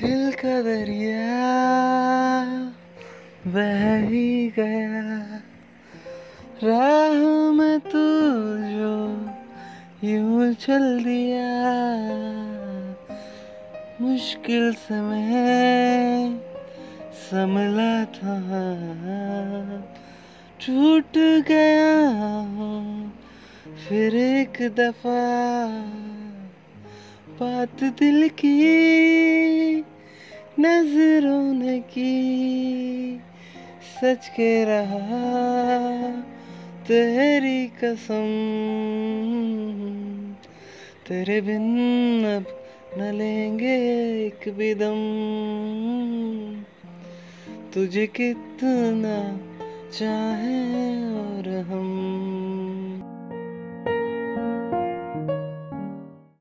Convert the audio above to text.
दिल का दरिया बह ही गया। राह में तू जो यूँ चल दिया। मुश्किल समय संभला था। टूट गया हूँ फिर एक दफ़ा। बात दिल की नज़रों ने की, सच के रहा, तेरी कसम। तेरे बिन अब न लेंगे एक भी दम। तुझे कितना चाहे और